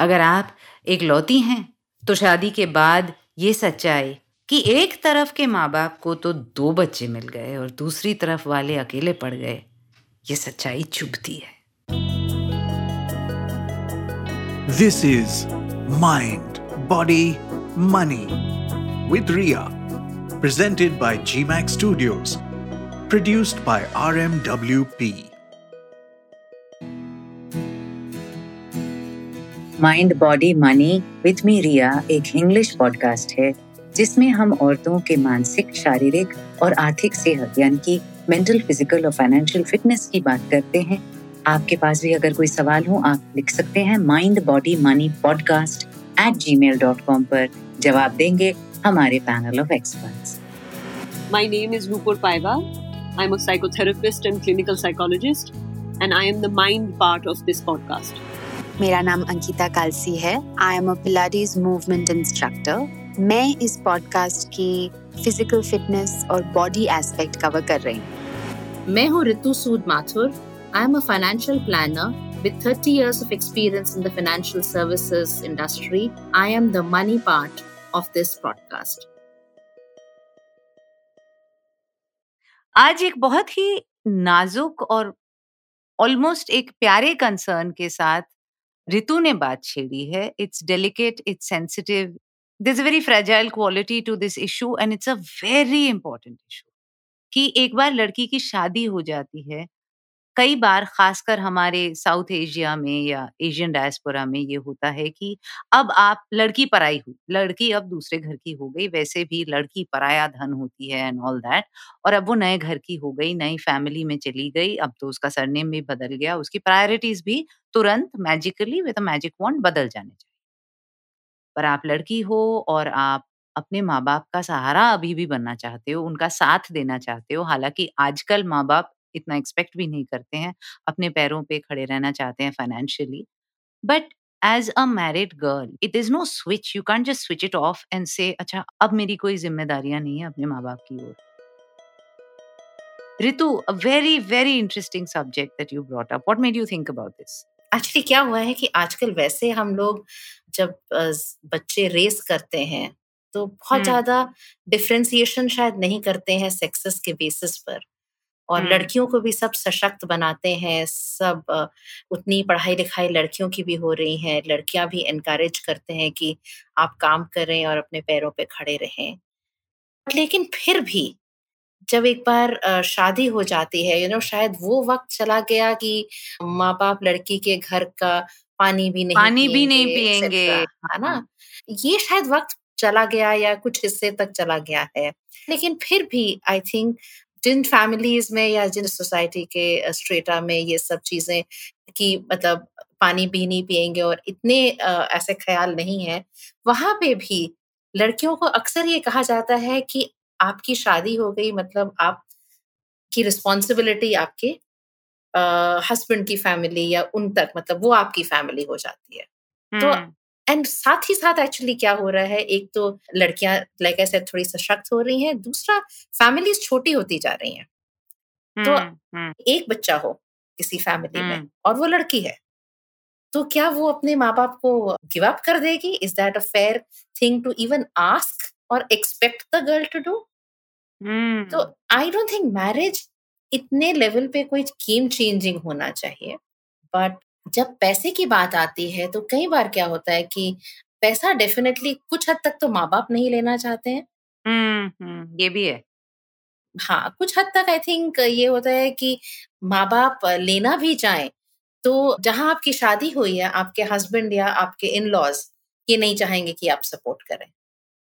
अगर आप एक लौती हैं तो शादी के बाद ये सच्चाई कि एक तरफ़ के माँ बाप को तो दो बच्चे मिल गए और दूसरी तरफ़ वाले अकेले पड़ गए ये सच्चाई चुभती है this is mind body money with Riya presented by GMAX Studios, produced by RMWP. Mind body money with me Riya एक इंग्लिश पॉडकास्ट है जिसमें हम औरतों के मानसिक शारीरिक और आर्थिक सेहत यानी कि मेंटल फ़िज़िकल और फाइनेंशियल फिटनेस की बात करते हैं आपके पास भी अगर कोई सवाल हो आप लिख सकते हैं mind body money podcast at Gmail dot com पर जवाब देंगे हमारे panel of experts My name is Nupur Paiva. I'm a psychotherapist and clinical psychologist, and I am the mind part of this podcast. मेरा नाम अंकिता कालसी है। I am a Pilates movement instructor मैं इस podcast की फ़िज़िकल फिटनेस और body aspect cover कर रही हूँ। मैं हूँ Ritu Sood Mathur. I am a financial planner with 30 years of experience in the financial services industry, I am the money part of this podcast. आज एक बहुत ही नाजुक और ऑलमोस्ट एक प्यारे कंसर्न के साथ रितु ने बात छेड़ी है it's delicate it's sensitive this very fragile quality to this issue and it's a very important issue कि एक बार लड़की की शादी हो जाती है कई बार खासकर हमारे साउथ एशिया में या एशियन डायस्पोरा में ये होता है कि अब आप लड़की पराई हुई लड़की अब दूसरे घर की हो गई, वैसे भी लड़की पराया धन होती है एंड ऑल दैट और अब वो नए घर की हो गई, नई फैमिली में चली गई, अब तो उसका सरनेम भी बदल गया, उसकी प्रायोरिटीज भी तुरंत मैजिकली विद मैजिक वॉन्ट बदल जाने चाहिए। पर आप लड़की हो और आप अपने माँ बाप का सहारा अभी भी बनना चाहते हो, उनका साथ देना चाहते हो, हालाँकि आजकल माँ बाप इतना एक्सपेक्ट भी नहीं करते हैं अपने पैरों पे खड़े रहना चाहते हैं financially but as a married girl it is no switch you can't just switch it off and से अच्छा अब मेरी कोई जिम्मेदारियाँ नहीं है अपने माँ बाप की ओर. Ritu a very very interesting subject that you brought up what made you think about this actually क्या हुआ है कि आजकल वैसे हम लोग जब बच्चे रेस करते हैं तो बहुत ज़्यादा डिफ्रेंसिएशन शायद नहीं करते हैं सेक्सेस के बेसिस पर। और लड़कियों को भी सब सशक्त बनाते हैं सब उतनी पढ़ाई लिखाई लड़कियों की भी हो रही है लड़कियाँ भी इनकरेज करते हैं कि आप काम करें और अपने पैरों पे खड़े रहें। लेकिन फिर भी जब एक बार शादी हो जाती है यू नो शायद वो वक्त चला गया कि माँ बाप लड़की के घर का पानी भी नहीं पानी भी नहीं पिएँगे है ना? ये शायद वक्त चला गया या कुछ हिस्से तक चला गया है। लेकिन फिर भी आई थिंक जिन फैमिलीज़ में या जिन सोसाइटी के स्ट्रेटा में ये सब चीज़ें कि मतलब पानी भी नहीं पियेंगे और इतने ऐसे ख्याल नहीं है, वहाँ पे भी लड़कियों को अक्सर ये कहा जाता है कि आपकी शादी हो गई मतलब आप की रिस्पॉन्सिबिलिटी आपके हस्बैंड की फैमिली या उन तक मतलब वो आपकी फैमिली हो जाती है। तो एंड साथ ही साथ एक्चुअली क्या हो रहा है? एक तो लड़कियाँ लाइक ऐसे थोड़ी सशक्त हो रही हैं। दूसरा फैमिलीज़ छोटी होती जा रही हैं। तो एक बच्चा हो किसी फैमिली में और वो लड़की है। तो क्या वो अपने माँ बाप को गिव अप कर देगी? Is that a fair thing to even ask और expect the girl to do तो आई डोंट थिंक मैरिज इतने लेवल पे कोई गेम चेंजिंग होना चाहिए। बट जब पैसे की बात आती है तो कई बार क्या होता है कि पैसा डेफिनेटली कुछ हद तक तो माँ बाप नहीं लेना चाहते हैं। हम्म ये भी है। हाँ कुछ हद तक आई थिंक ये होता है कि माँ बाप लेना भी चाहे तो जहाँ आपकी शादी हुई है आपके हस्बैंड या आपके इन लॉज ये नहीं चाहेंगे कि आप सपोर्ट करें।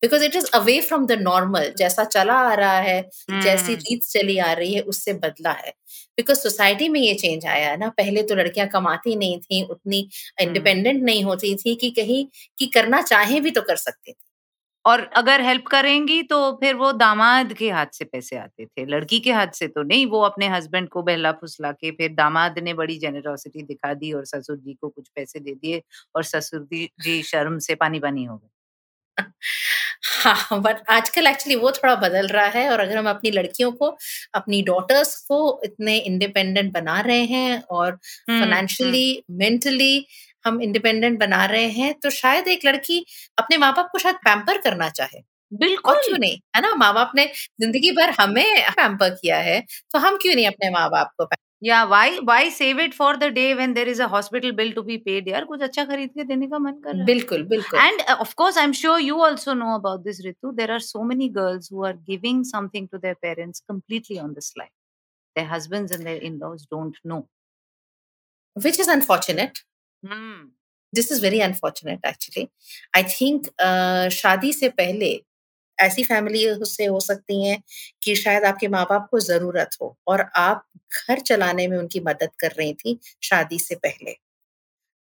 Because it is away from the normal जैसा चला आ रहा है hmm. जैसी रीत चली आ रही है उससे बदला है। बिकॉज़ सोसाइटी में ये चेंज आया है ना पहले तो लड़कियाँ कमाती नहीं थी उतनी इंडिपेंडेंट नहीं होती थी कि कहीं कि करना चाहे भी तो कर सकती थी। और अगर हेल्प करेंगी तो फिर वो दामाद के हाथ से पैसे आते थे लड़की के हाथ से तो नहीं वो अपने हस्बैंड को बहला फुसला के फिर दामाद ने बड़ी जेनरोसिटी दिखा दी और ससुर जी को कुछ पैसे दे दिए और ससुर जी शर्म से पानी पानी हो गए। हाँ बट आजकल एक्चुअली वो थोड़ा बदल रहा है और अगर हम अपनी लड़कियों को अपनी डॉटर्स को इतने इंडिपेंडेंट बना रहे हैं और फाइनेंशियली मेंटली हम इंडिपेंडेंट बना रहे हैं तो शायद एक लड़की अपने माँ बाप को शायद पैम्पर करना चाहे। और बिल्कुल। क्यों नहीं? है ना? माँ बाप ने ज़िंदगी भर हमें पैम्पर किया है तो हम क्यों नहीं अपने माँ बाप को या why why save it for the day when there is a hospital bill to be paid यार कुछ अच्छा खरीद के देने का मन कर रहा है। बिल्कुल बिल्कुल। And of course I am sure you also know about this Ritu there are so many girls who are giving something to their parents completely on this life their husbands and their in-laws don't know which is unfortunate this is very unfortunate actually I think शादी से पहले ऐसी family से हो सकती हैं कि शायद आपके माँ बाप को ज़रूरत हो और आप घर चलाने में उनकी मदद कर रही थी शादी से पहले।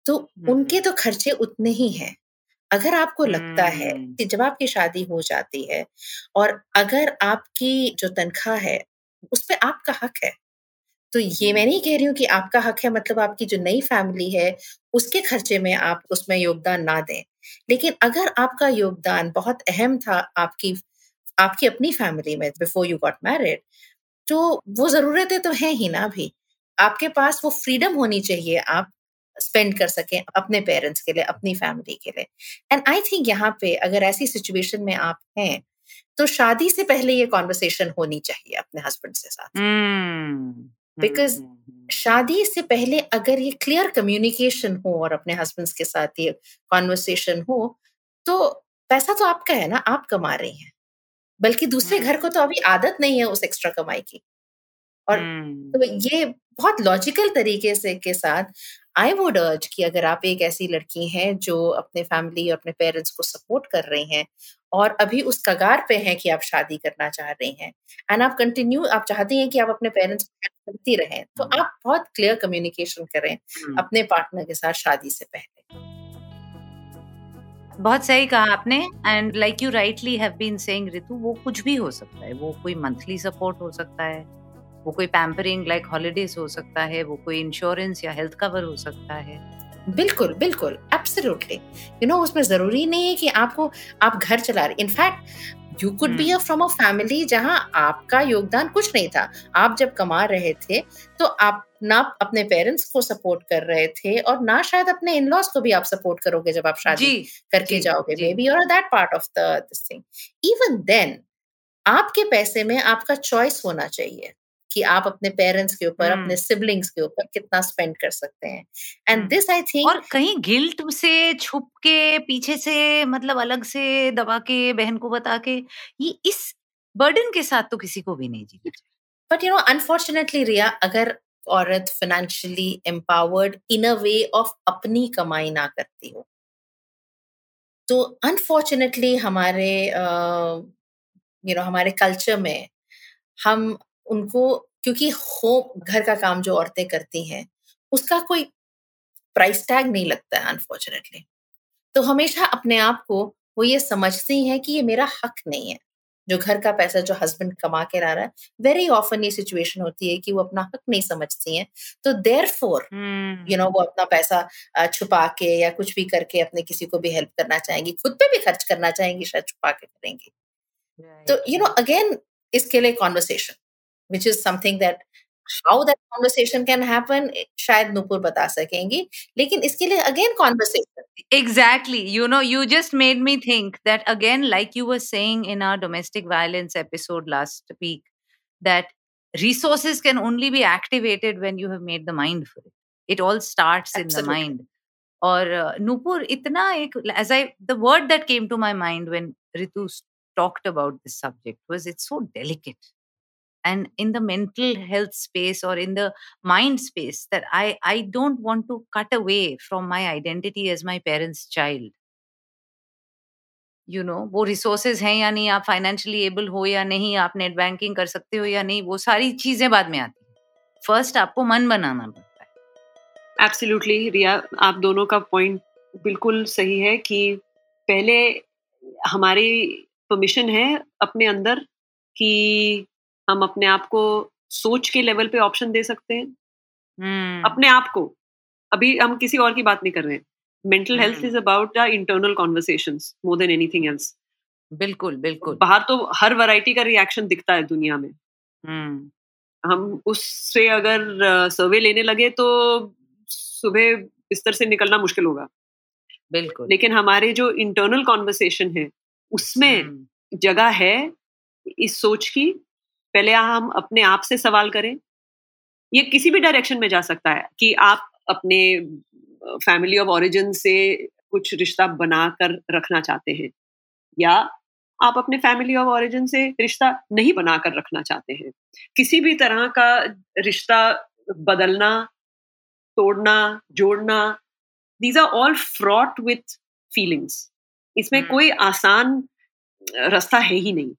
तो उनके तो खर्चे उतने ही हैं। अगर आपको लगता है। कि जब आपकी शादी हो जाती है और अगर आपकी जो तनख्वाह है उस पर आपका हक है तो ये मैं नहीं कह रही हूँ कि आपका हक है मतलब आपकी जो नई फैमिली है उसके खर्चे में आप उसमें योगदान ना दें। लेकिन अगर आपका योगदान बहुत अहम था आपकी आपकी अपनी फैमिली में बिफोर यू गॉट मैरिड तो वो जरूरतें तो हैं ही ना अभी आपके पास वो फ्रीडम होनी चाहिए, आप स्पेंड कर सकें अपने पेरेंट्स के लिए, अपनी फैमिली के लिए। एंड आई थिंक यहाँ पे अगर ऐसी सिचुएशन में आप हैं तो शादी से पहले ये कॉन्वर्सेशन होनी चाहिए अपने हस्बैंड से साथ। Hmm. Because Hmm, hmm, hmm. शादी से पहले अगर ये क्लियर कम्युनिकेशन हो और अपने हस्बैंड्स के साथ ये कॉन्वर्सेशन हो तो पैसा तो आपका है ना आप कमा रही हैं बल्कि दूसरे घर को तो अभी आदत नहीं है उस एक्स्ट्रा कमाई की और. तो ये बहुत लॉजिकल तरीके से के साथ आई वुड अर्ज़ कि अगर आप एक ऐसी लड़की हैं जो अपने फैमिली और अपने पेरेंट्स को सपोर्ट कर रही हैं और अभी उस कगार पे हैं कि आप शादी करना चाह रही हैं एंड आप कंटिन्यू आप चाहती हैं कि आप अपने पेरेंट्स को करती रहें। तो। आप बहुत क्लियर कम्युनिकेशन करें. अपने पार्टनर के साथ शादी से पहले। बहुत सही कहा आपने and like you rightly have been saying Ritu वो कुछ भी हो सकता है। वो कोई मंथली सपोर्ट हो सकता है वो कोई पैम्परिंग लाइक हॉलीडेज हो सकता है वो कोई इंश्योरेंस या हेल्थ कवर हो सकता है। बिल्कुल बिल्कुल एब्सोल्युटली यू नो उसमें ज़रूरी नहीं है कि आपको आप घर चला रहे in fact you could be. From a family जहाँ आपका योगदान कुछ नहीं था। आप जब कमा रहे थे तो आप ना अपने पेरेंट्स को सपोर्ट कर रहे थे और ना शायद अपने इन लॉज को भी आप सपोर्ट करोगे जब आप शादी करके जी, जाओगे। मे बी और that part of the thing even then आपके पैसे में आपका चॉइस होना चाहिए। कि आप अपने पेरेंट्स के ऊपर हम्म। अपने सिबलिंग्स के ऊपर कितना स्पेंड कर सकते हैं and hmm. This I think और कहीं गिल्ट से छुप के पीछे से मतलब अलग से दबा के बहन को बता के ये इस बर्डन के साथ तो किसी को भी नहीं जीना but you know unfortunately Riya अगर औरत financially empowered in a way of अपनी कमाई ना करती हो तो अनफॉर्चुनेटली हमारे you uh, know you know, हमारे कल्चर में हम उनको क्योंकि होम घर का काम जो औरतें करती हैं उसका कोई प्राइस टैग नहीं लगता है अनफॉर्चुनेटली तो हमेशा अपने आप को वो ये समझती हैं कि ये मेरा हक नहीं है। जो घर का पैसा जो हस्बैंड कमा के ला रहा है वेरी ऑफन ये सिचुएशन होती है कि वो अपना हक नहीं समझती हैं। तो देयर फोर यू नो वो अपना पैसा छुपा के या कुछ भी करके अपने किसी को भी हेल्प करना चाहेंगी खुद पे भी खर्च करना चाहेंगी शायद छुपा के करेंगी। तो यू नो अगेन इसके लिए conversation Which is something that how that conversation can happen शायद नूपुर बता सकेंगी लेकिन इसके लिए again conversation Exactly. You know, you just made me think that again, like you were saying in our domestic violence episode last week, that resources can only be activated when you have made the mind for it. It all starts in the Absolutely. mind. और uh, Nupur इतना एक as I the word that came to my mind when Ritu s- talked about this subject was it's so delicate and in the mental health space or in the mind space that I I don't want to cut away from my identity as my parents' child. You know वो resources हैं या नहीं, आप financially able हो या नहीं, आप net banking कर सकते हो या नहीं, वो सारी चीज़ें बाद में आती फ़र्स्ट आपको मन बनाना पड़ता है एब्सोल्युटली रिया, आप दोनों का पॉइंट बिल्कुल सही है कि पहले हमारी परमिशन है अपने अंदर कि हम अपने आप को सोच के लेवल पे ऑप्शन दे सकते हैं। हम्म। अपने आप को। अभी हम किसी और की बात नहीं कर रहे हैं। Mental health. Is about the internal conversation more than anything else बिल्कुल बिल्कुल। बाहर तो हर वैरायटी का रिएक्शन दिखता है दुनिया में। हम्म। हम उससे अगर सर्वे लेने लगे तो सुबह बिस्तर से निकलना मुश्किल होगा। बिल्कुल। लेकिन हमारे जो इंटरनल कॉन्वर्सेशन है उसमें हम्म, जगह है इस सोच की पहले हम अपने आप से सवाल करें। ये किसी भी डायरेक्शन में जा सकता है कि आप अपने फैमिली ऑफ़ ओरिजिन से कुछ रिश्ता बना कर रखना चाहते हैं या आप अपने फैमिली ऑफ़ ओरिजिन से रिश्ता नहीं बना कर रखना चाहते हैं। किसी भी तरह का रिश्ता बदलना तोड़ना जोड़ना these are all fraught with feelings इसमें हम्म। कोई आसान रास्ता है ही नहीं।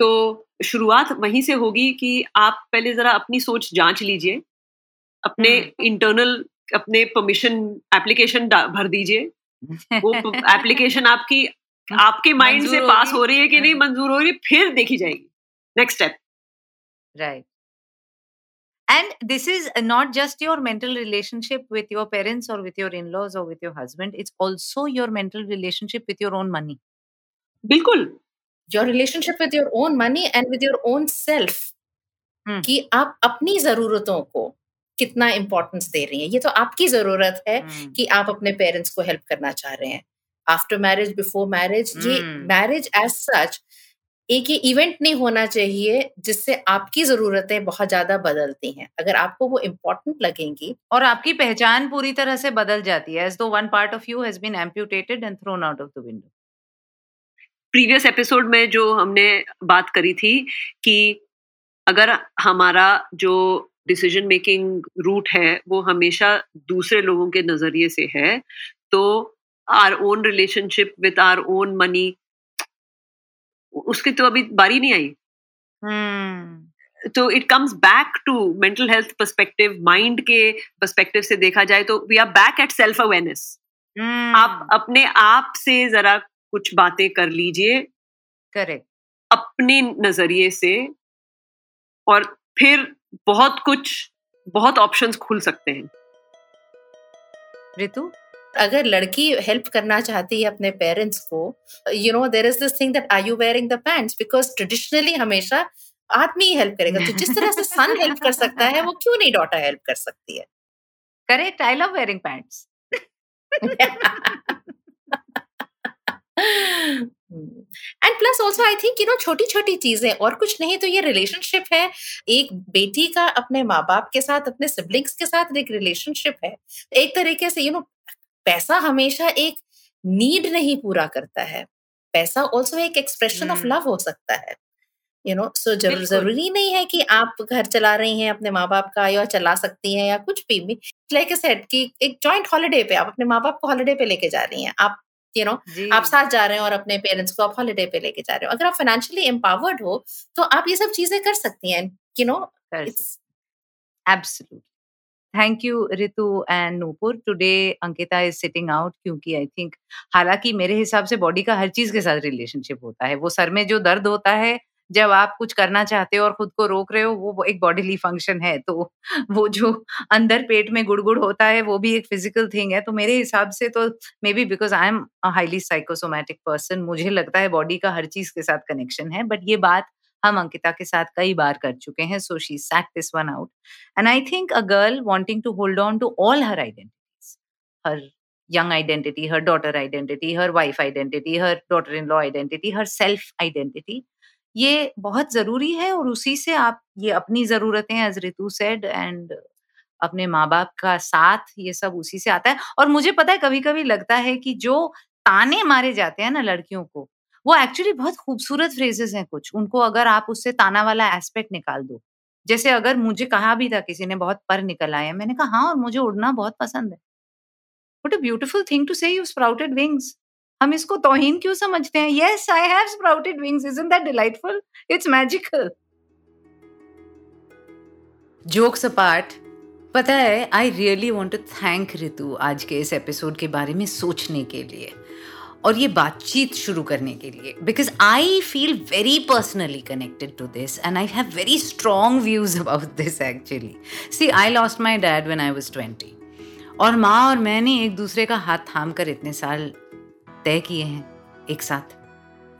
तो शुरुआत वहीं से होगी कि आप पहले जरा अपनी सोच जाँच लीजिए अपने हम्म। इंटरनल अपने परमिशन एप्लीकेशन भर दीजिए वो एप्लीकेशन आपकी आपके माइंड से पास हो रही है कि नहीं हाँ। मंजूर हो रही है फिर देखी जाएगी next step right and this is not just your mental relationship with your parents or with your in-laws or with your husband it's also your mental relationship with your own money बिल्कुल your relationship with your own money and with your own self. कि आप अपनी जरूरतों को कितना importance दे रही हैं ये तो आपकी ज़रूरत है Hmm. कि आप अपने पेरेंट्स को हेल्प करना चाह रहे हैं आफ्टर मैरिज बिफोर मैरिज ये। मैरिज एज सच एक ये इवेंट नहीं होना चाहिए जिससे आपकी जरूरतें बहुत ज़्यादा बदलती हैं अगर आपको वो इम्पोर्टेंट लगेंगी और आपकी पहचान पूरी तरह से बदल जाती है as though one part of you has been amputated and thrown out of the window previous episode में जो हमने बात करी थी कि अगर हमारा जो डिसीज़न मेकिंग रूट है वो हमेशा दूसरे लोगों के नज़रिए से है तो our own relationship with our own money उसकी तो अभी बारी नहीं आई hmm. तो it comes back to mental health perspective mind के पर्सपेक्टिव से देखा जाए तो we are back at self awareness. आप अपने आप से जरा कुछ बातें कर लीजिए। correct अपने नज़रिए से और फिर बहुत कुछ बहुत ऑप्शंस खुल सकते हैं। रितु अगर लड़की हेल्प करना चाहती है अपने पेरेंट्स को you know there is this thing that are you wearing the pants because traditionally हमेशा आदमी ही हेल्प करेगा। तो जिस तरह से सन हेल्प कर सकता है वो क्यों नहीं डॉटर हेल्प कर सकती है? Correct I love wearing pants. And plus also I think you know छोटी छोटी चीज़ें और कुछ नहीं तो ये रिलेशनशिप है। एक बेटी का अपने माँ बाप के साथ अपने सिबलिंग्स के साथ एक रिलेशनशिप है। एक तरीके से यू you नो know, पैसा हमेशा एक नीड नहीं पूरा करता है। पैसा ऑल्सो एक एक्सप्रेशन ऑफ़। लव हो सकता है। यू नो सो ज़रूर ज़रूरी नहीं है कि आप घर चला रही हैं अपने माँ बाप का या चला सकती हैं या कुछ भी लाइक सेट कि एक जॉइंट हॉलीडे पे आप अपने माँ बाप को हॉलीडे पे लेके जा रही हैं। आप यू नो आप साथ जा रहे हो और अपने पेरेंट्स को आप हॉलीडे पे लेके जा रहे हो। अगर आप फाइनेंशियली एम्पावर्ड हो तो आप ये सब चीज़ें कर सकती हैं you know absolute thank it's Ritu and Nupur today Ankita is sitting out is sitting out क्योंकि आई थिंक हालाँकि मेरे हिसाब से बॉडी का हर चीज़ के साथ रिलेशनशिप होता है। वो सर में जो दर्द होता है जब आप कुछ करना चाहते हो और खुद को रोक रहे हो वो एक बॉडीली फ़ंक्शन है। तो वो जो अंदर पेट में गुड़गुड़ होता है वो भी एक फ़िज़िकल थिंग है। तो मेरे हिसाब से तो maybe because I am highly psychosomatic person मुझे लगता है बॉडी का हर चीज़ के साथ कनेक्शन है। बट ये बात हम अंकिता के साथ कई बार कर चुके हैं so she sat this one out and I think a girl wanting to hold on to all her identities her young identity, her daughter identity, her wife identity, her daughter in law identity, her self identity. ये बहुत ज़रूरी है और उसी से आप ये अपनी जरूरतें एज रितु सेड एंड अपने माँ बाप का साथ ये सब उसी से आता है। और मुझे पता है कभी कभी लगता है कि जो ताने मारे जाते हैं ना लड़कियों को वो एक्चुअली बहुत खूबसूरत फ्रेजेस हैं कुछ। उनको अगर आप उससे ताना वाला एस्पेक्ट निकाल दो जैसे अगर मुझे कहा भी था किसी ने बहुत पर निकल हैं, मैंने कहा हाँ और मुझे उड़ना बहुत पसंद है। What a beautiful thing to say you sprouted wings हम इसको तोहिन क्यों समझते हैं? Yes I have sprouted wings isn't that delightful it's magical jokes apart पता है I really want to thank Ritu आज के इस एपिसोड के बारे में सोचने के लिए और ये बातचीत शुरू करने के लिए। Because I feel very personally connected to this and I have very strong views about this actually see I lost my dad when I was twenty और माँ और मैंने एक दूसरे का हाथ थाम कर इतने साल तय किए हैं एक साथ।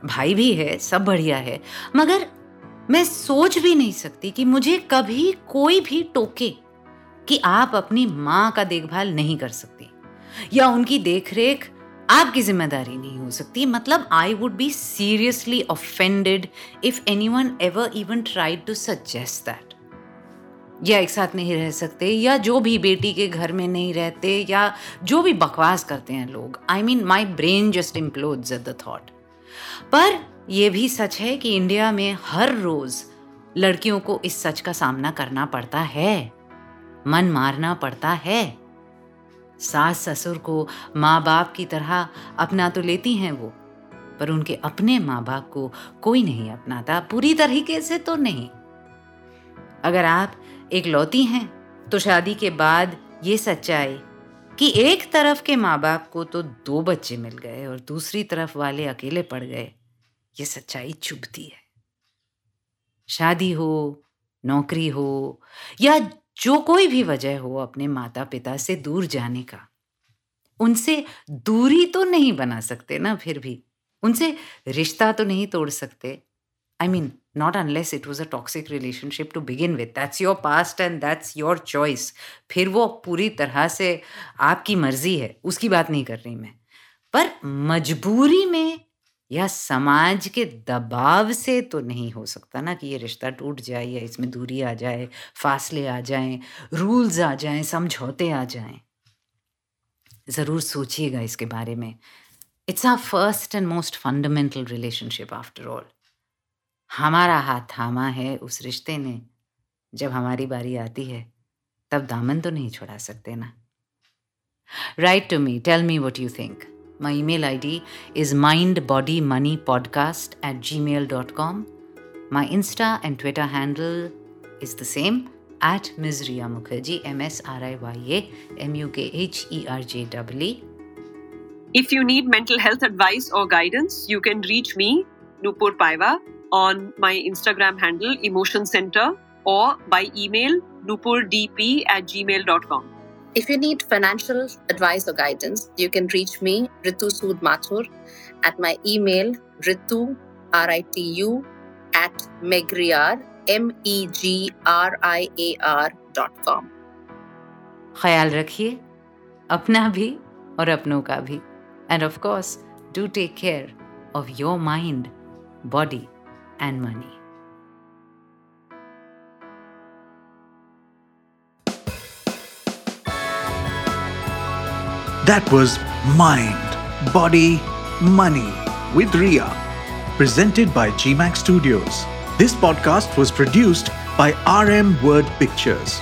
भाई भी है, सब बढ़िया है, मगर मैं सोच भी नहीं सकती कि मुझे कभी कोई भी टोके कि आप अपनी माँ का देखभाल नहीं कर सकती, या उनकी देखरेख आपकी ज़िम्मेदारी नहीं हो सकती। मतलब I would be seriously offended if anyone ever even tried to suggest that या एक साथ नहीं रह सकते, या जो भी बेटी के घर में नहीं रहते, या जो भी बकवास करते हैं लोग। I mean my brain just implodes at the thought पर यह भी सच है कि इंडिया में हर रोज लड़कियों को इस सच का सामना करना पड़ता है। मन मारना पड़ता है। सास ससुर को माँ बाप की तरह अपना तो लेती हैं वो, पर उनके अपने माँ बाप को कोई नहीं अपनाता। पूरी तरीके से तो नहीं। अगर आप एक लौती हैं। तो शादी के बाद ये सच्चाई कि एक तरफ़ के माँ बाप को तो दो बच्चे मिल गए और दूसरी तरफ़ वाले अकेले पड़ गए, ये सच्चाई चुभती है। शादी हो, नौकरी हो, या जो कोई भी वजह हो अपने माता पिता से दूर जाने का, उनसे दूरी तो नहीं बना सकते ना फिर भी, उनसे रिश्ता तो नहीं तोड़ सकते। I mean not unless it was a toxic relationship to begin with that's your past and that's your choice फिर वो पूरी तरह से आपकी मर्ज़ी है। उसकी बात नहीं कर रही मैं। पर मजबूरी में या समाज के दबाव से तो नहीं हो सकता ना कि ये रिश्ता टूट जाए या इसमें दूरी आ जाए, फासले आ जाएँ, रूल्स आ जाएँ, समझौते आ जाएँ। ज़रूर सोचिएगा इसके बारे में। It's our first and most fundamental relationship after all हमारा हाथ थामा है उस रिश्ते ने। जब हमारी बारी आती है तब दामन तो नहीं छोड़ा सकते ना। Write to me tell me what you think my email I D is mind body money podcast at gmail dot com my insta and Twitter handle is the same at Ms Riya Mukherjee M S R I Y M U K H E R J double if you need mental health advice or guidance, you can reach me, Nupur Paiva, on my Instagram handle, Emotion Center, or by email, nupurdp at gmail.com. If you need financial advice or guidance, you can reach me, Ritu Sood Mathur, at my email, ritu, R-I-T-U, at megriar, M-E-G-R-I-A-R dot com. ख्याल रखिए अपना भी और अपनों का भी and of course do take care of your mind body and money. That was Mind, Body, Money with Ria, presented by GMAC Studios. This podcast was produced by RM Word Pictures.